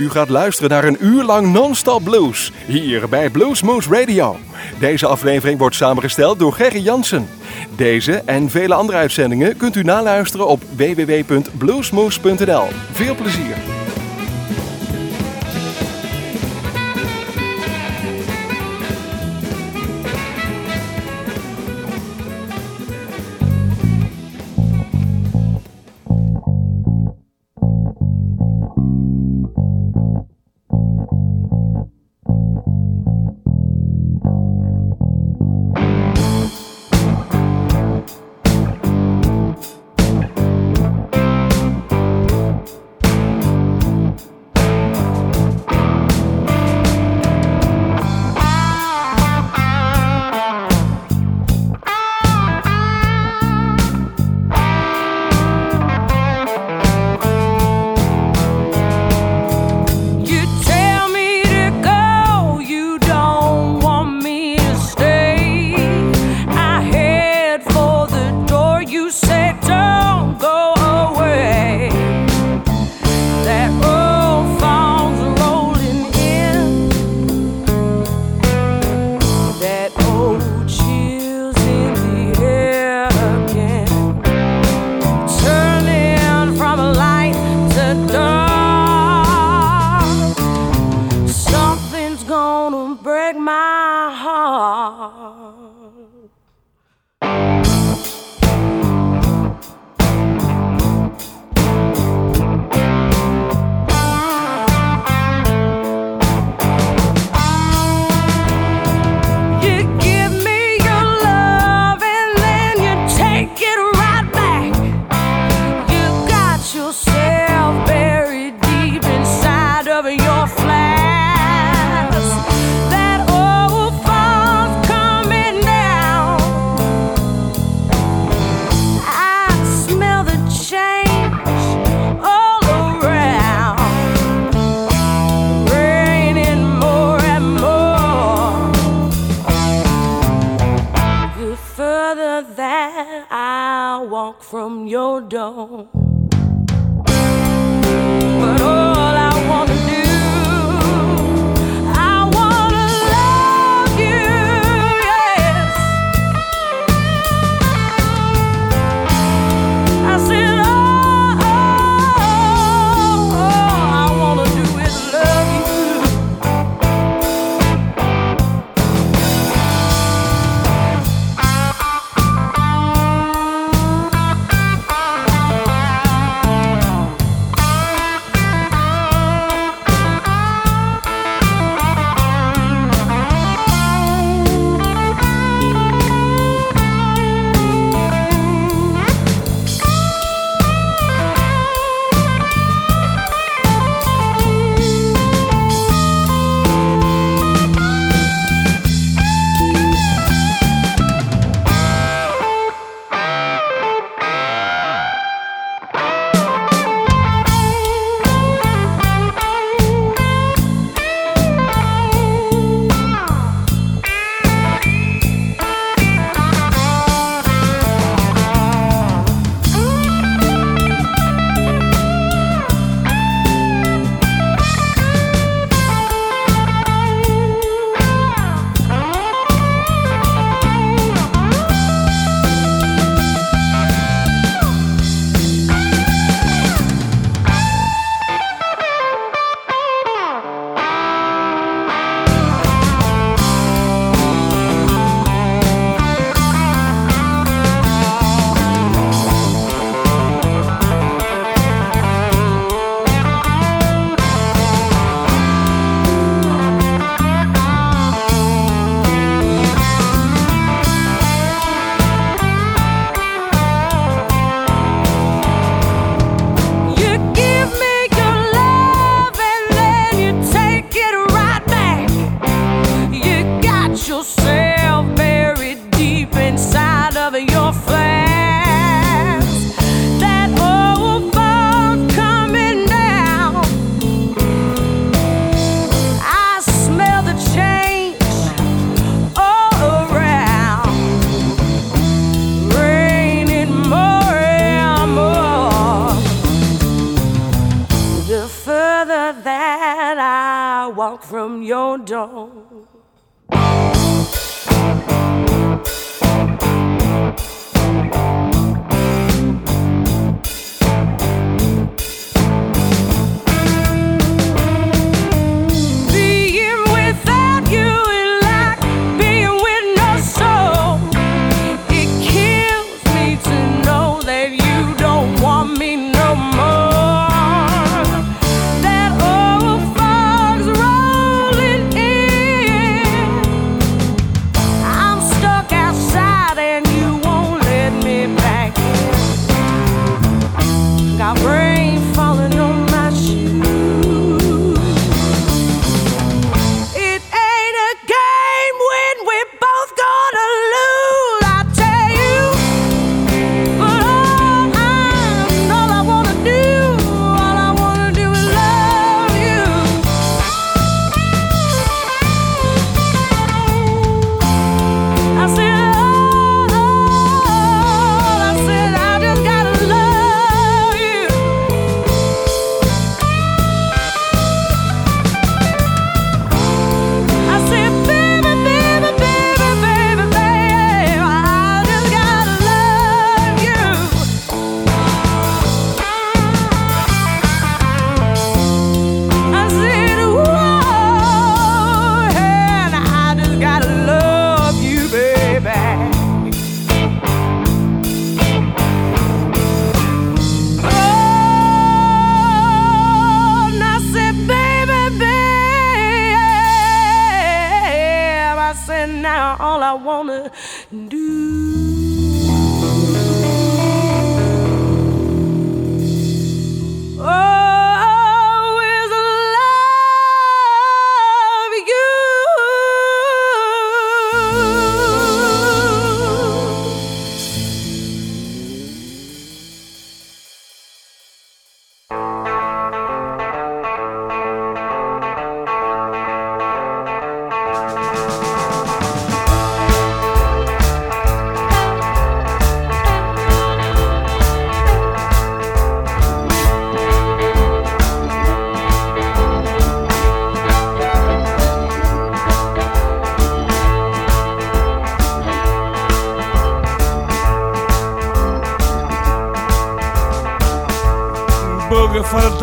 U gaat luisteren naar een uur lang non-stop blues hier bij Bluesmoose Radio. Deze aflevering wordt samengesteld door Gerry Jansen. Deze en vele andere uitzendingen kunt u naluisteren op www.bluesmoose.nl. Veel plezier!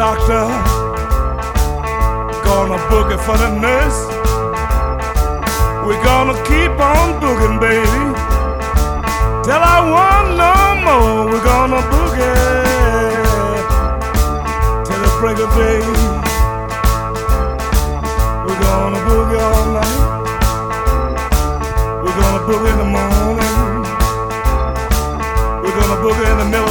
doctor, gonna book it for the nurse. We're gonna keep on booking, baby, till I want no more. We're gonna book it till the break of day. We're gonna boogie all night. We're gonna boogie in the morning. We're gonna boogie in the middle.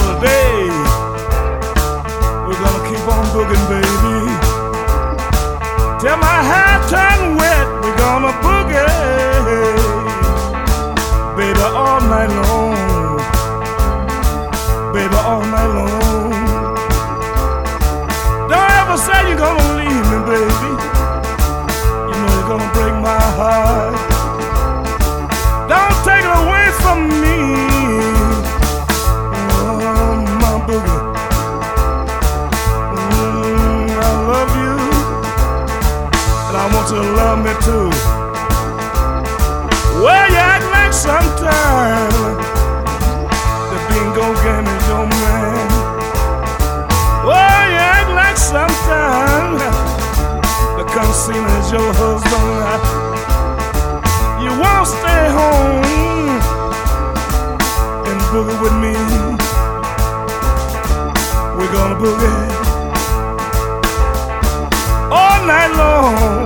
boogin', baby. Till my hair turn wet, we gonna boogie, baby, all night long, baby, all night long. Don't ever say you're gonna leave me, baby. You know you're gonna break my heart. with me. We're gonna boogie all night long.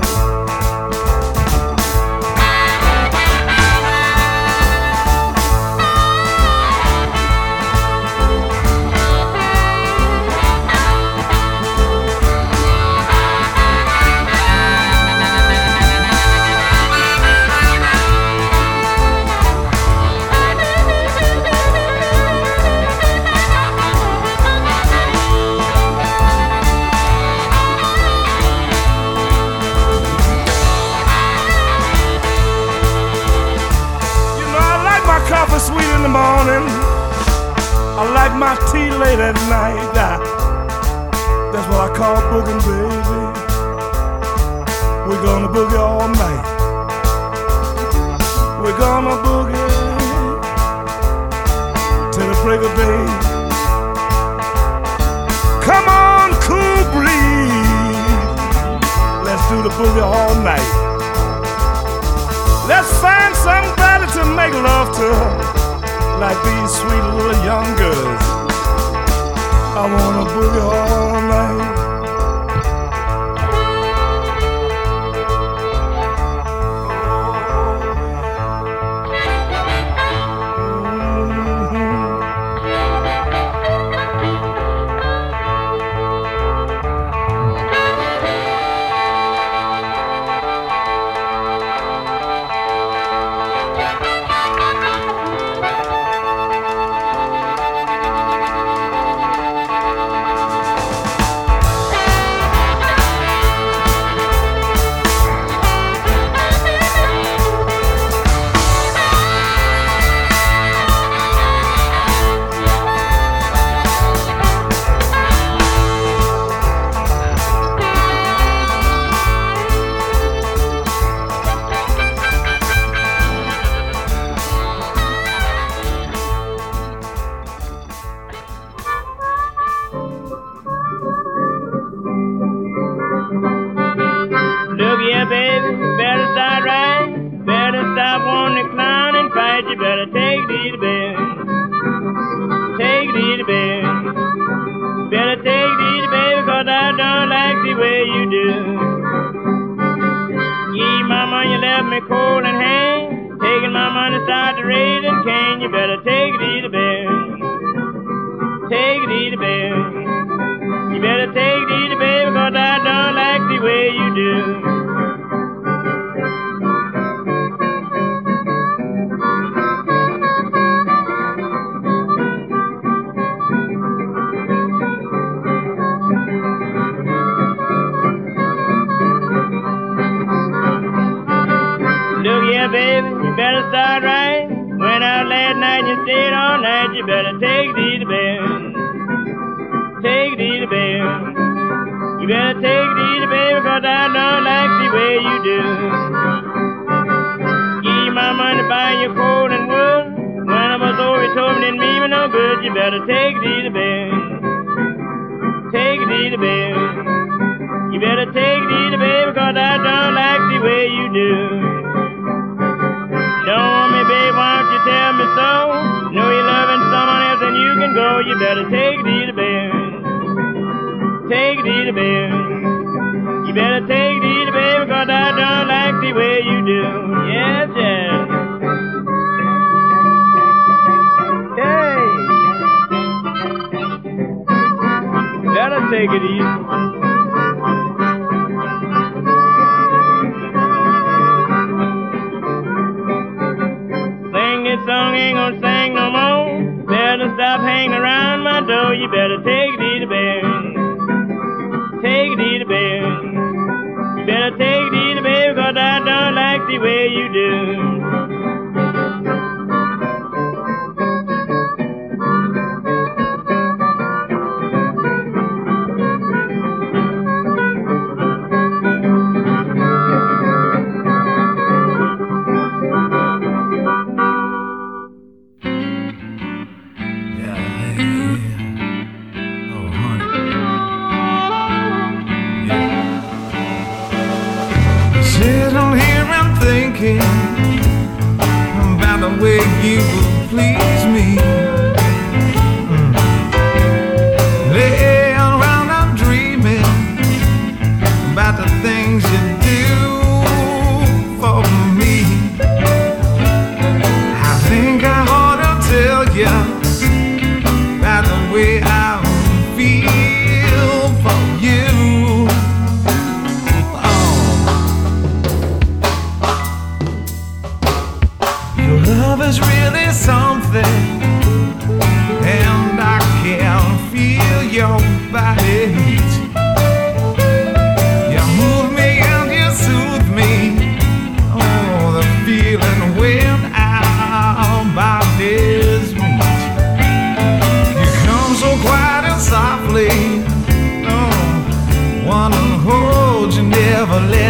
Take it easy.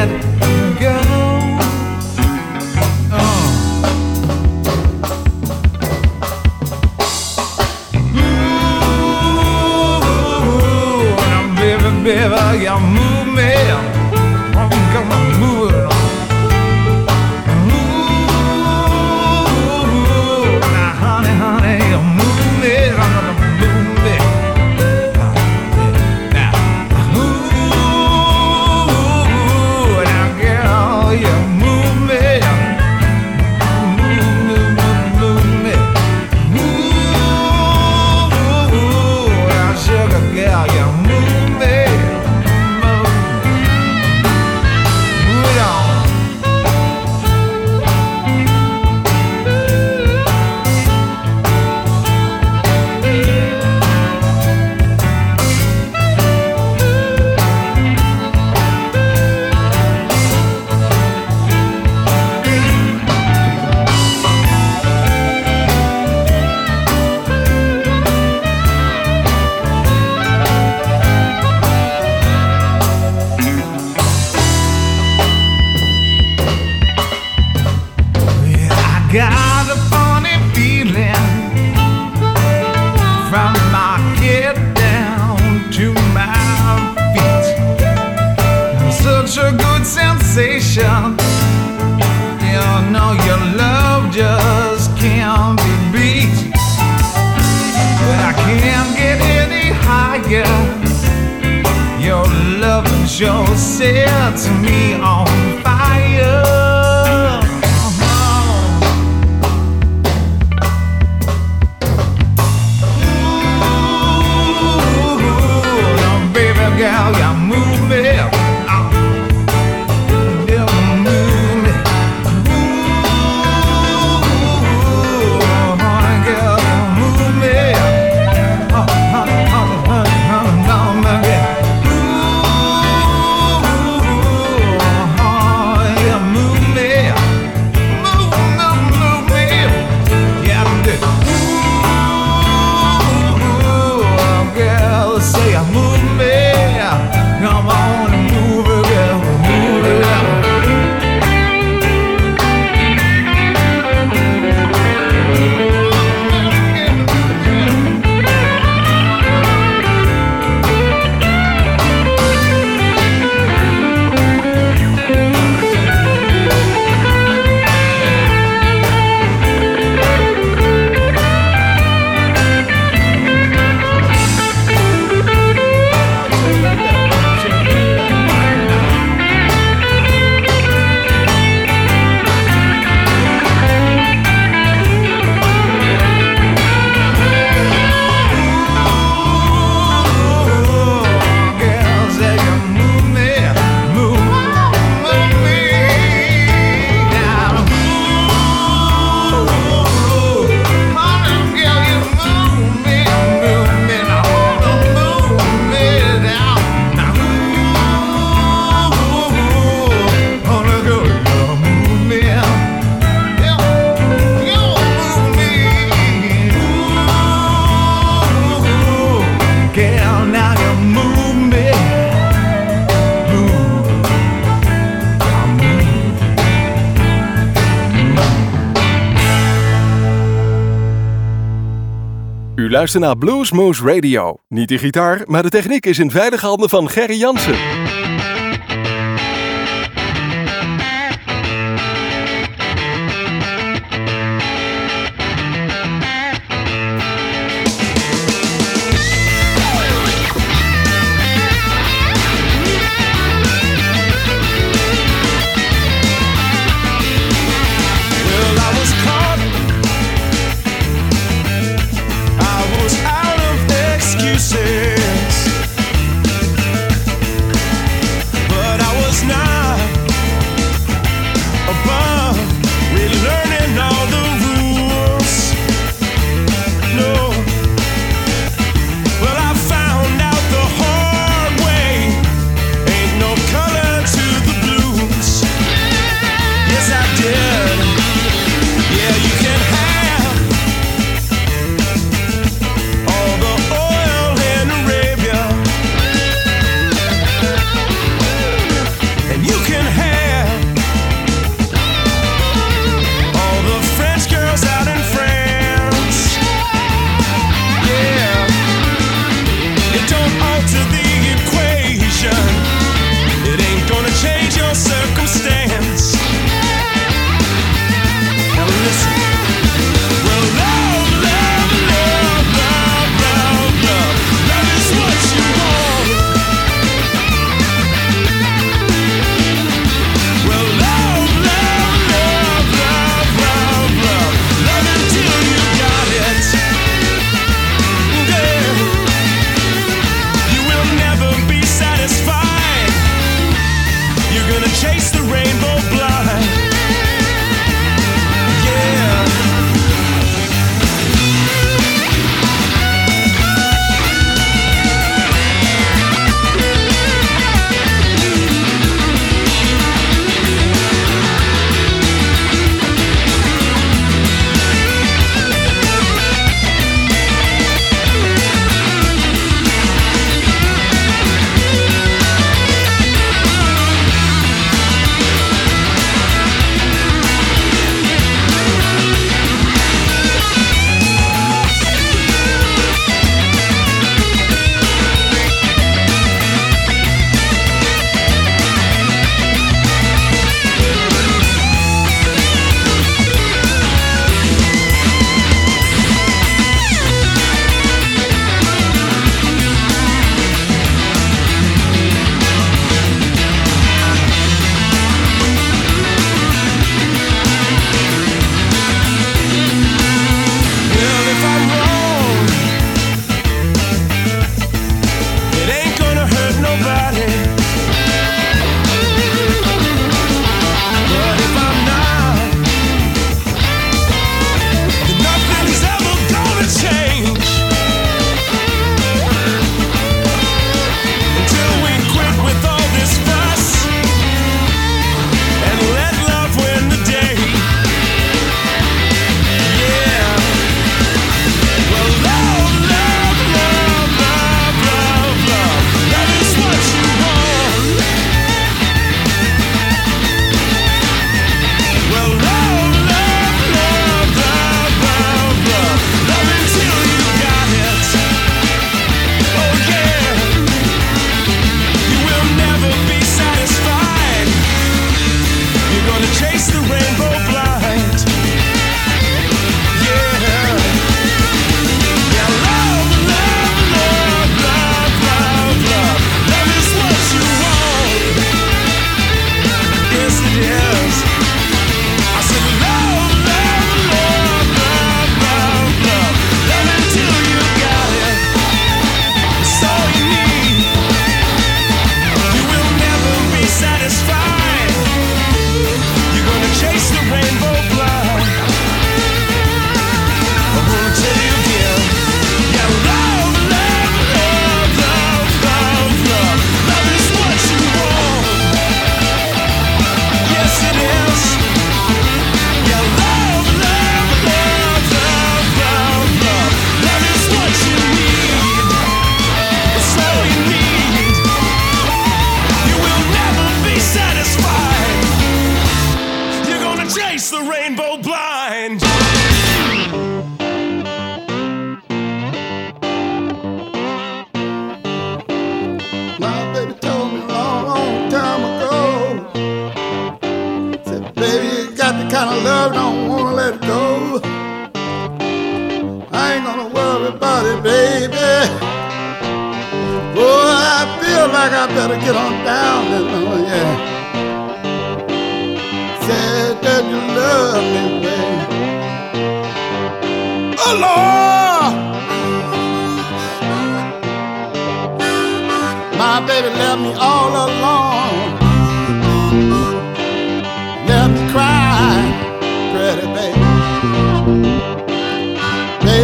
And. Luister naar naar Bluesmoose Radio. Niet de gitaar, maar de techniek is in veilige handen van Gerry Jansen. chase the rainbow blind.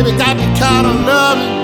Baby got me kind of loving.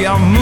jag mår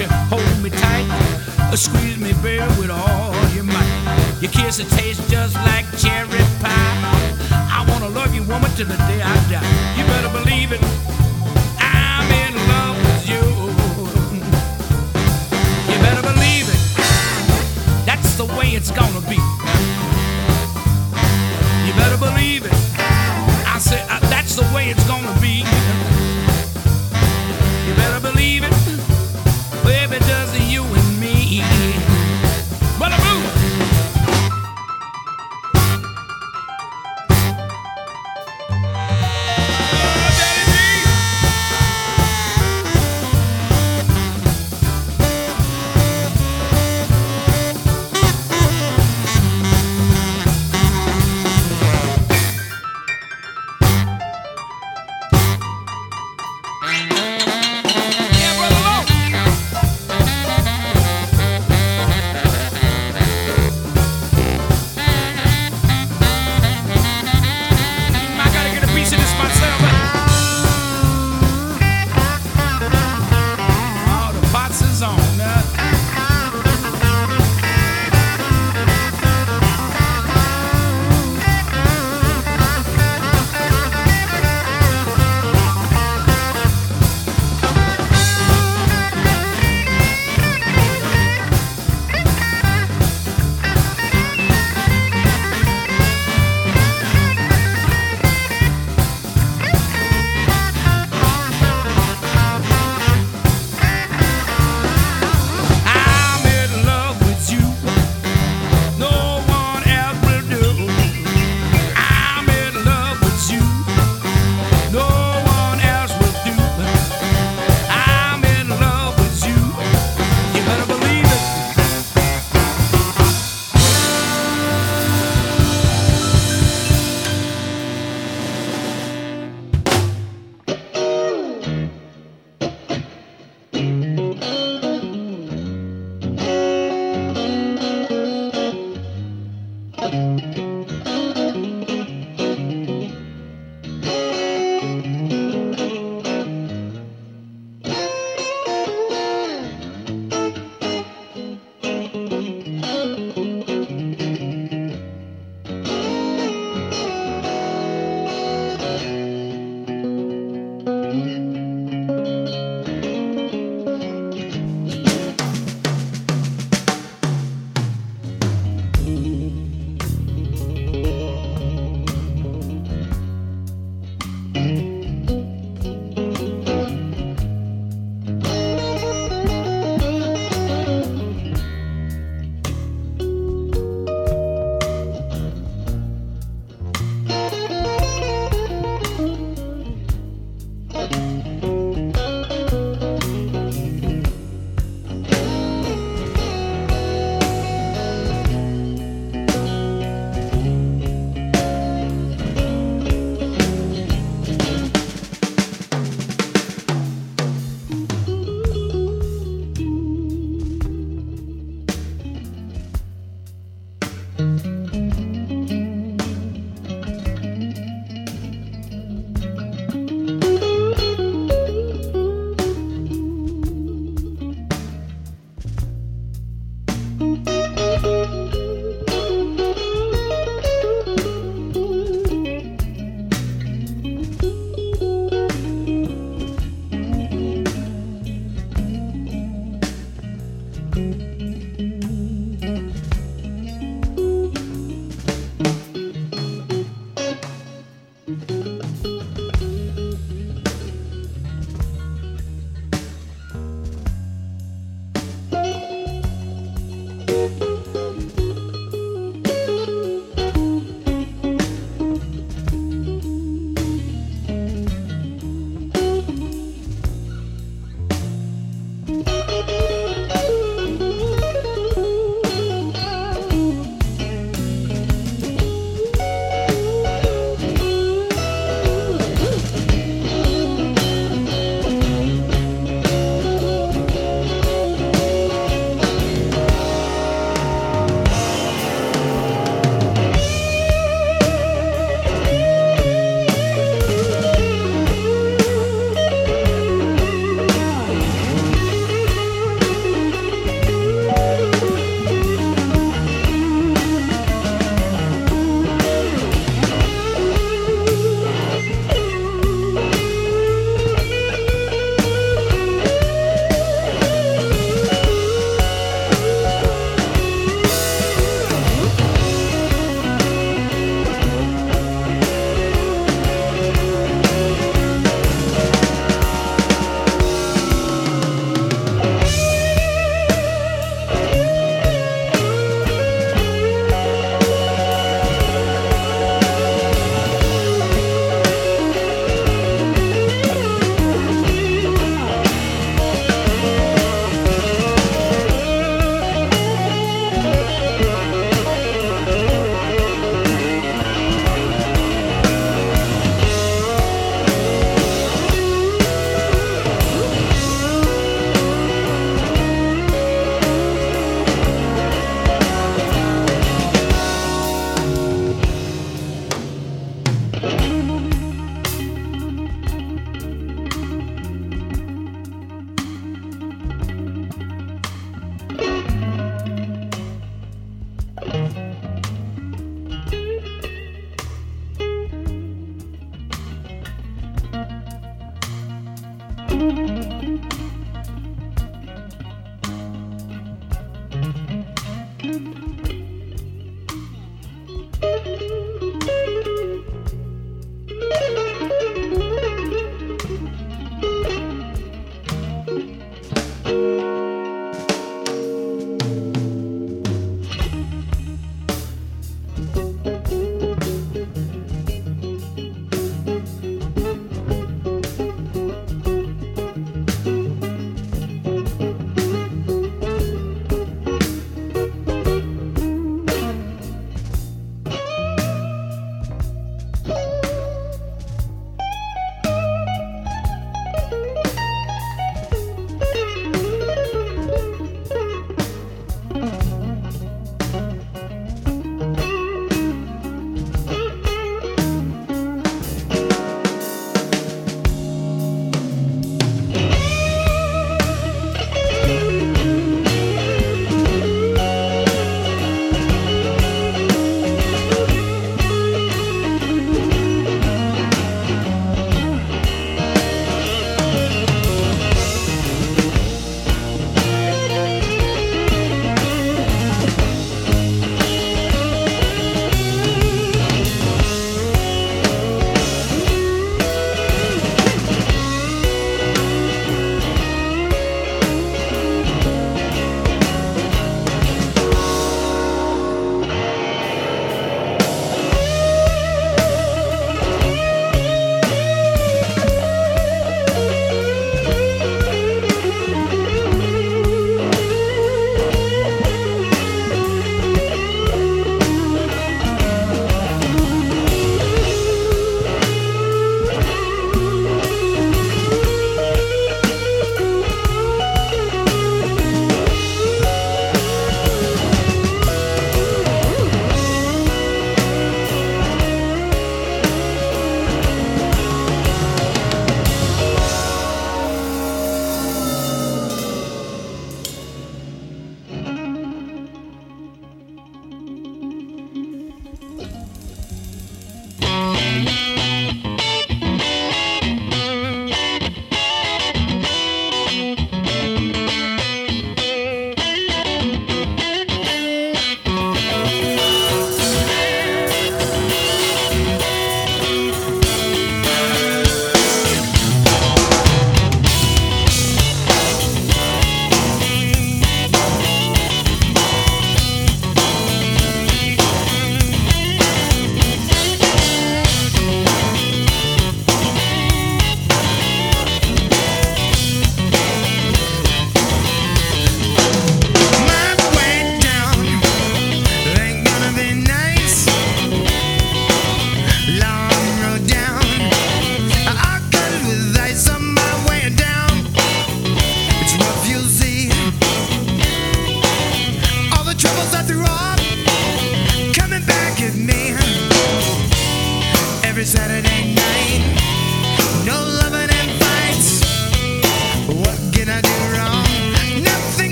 you hold me tight, or squeeze me, bare with all your might. Your kiss it tastes just like cherry pie. I wanna love you, woman, till the day I die. You better believe it.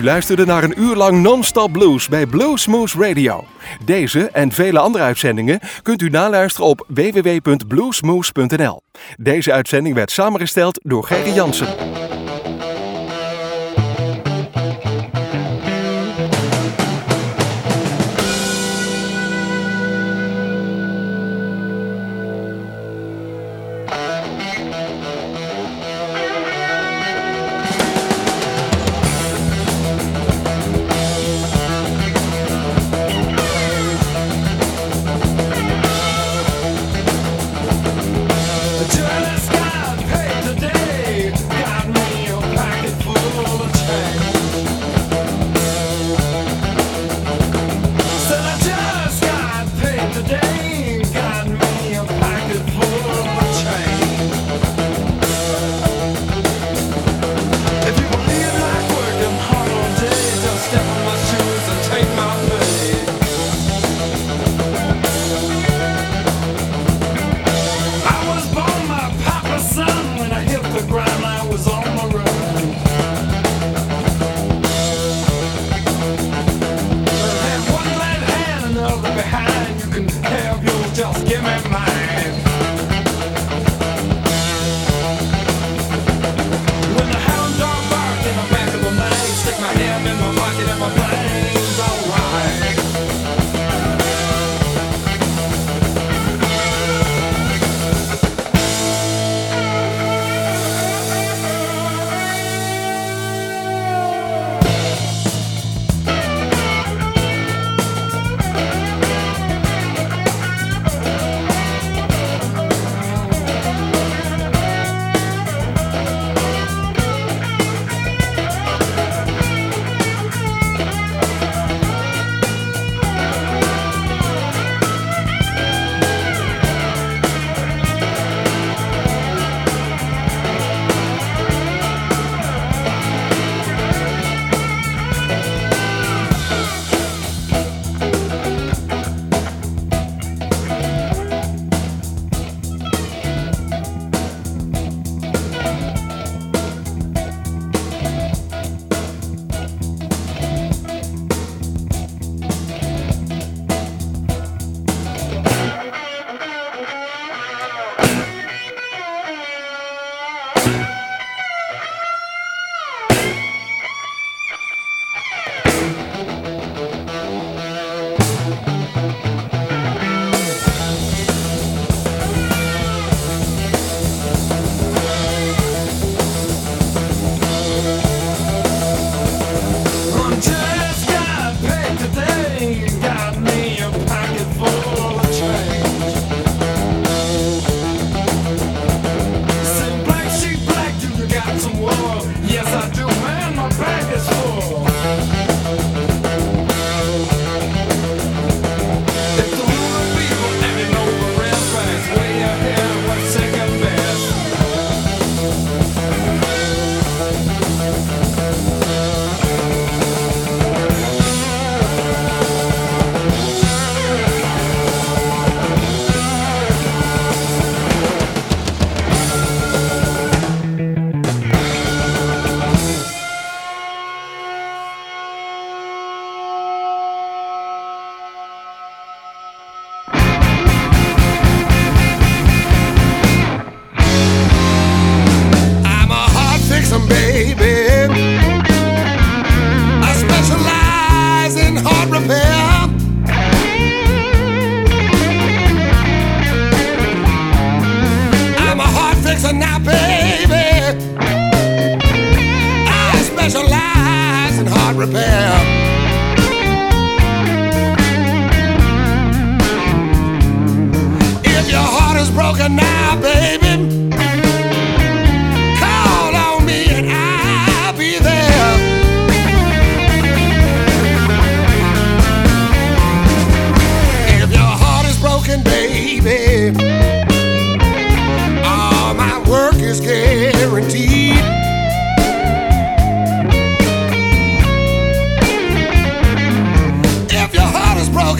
U luisterde naar een uur lang non-stop blues bij Bluesmoose Radio. Deze en vele andere uitzendingen kunt u naluisteren op www.bluesmoose.nl. Deze uitzending werd samengesteld door Gerry Jansen. dancing now, baby. I specialize in heart repair. If your heart is broken now, baby.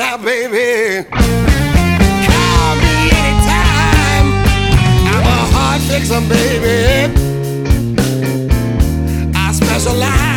now, baby. Call me anytime. I'm a hard fixer, um, baby. I specialize.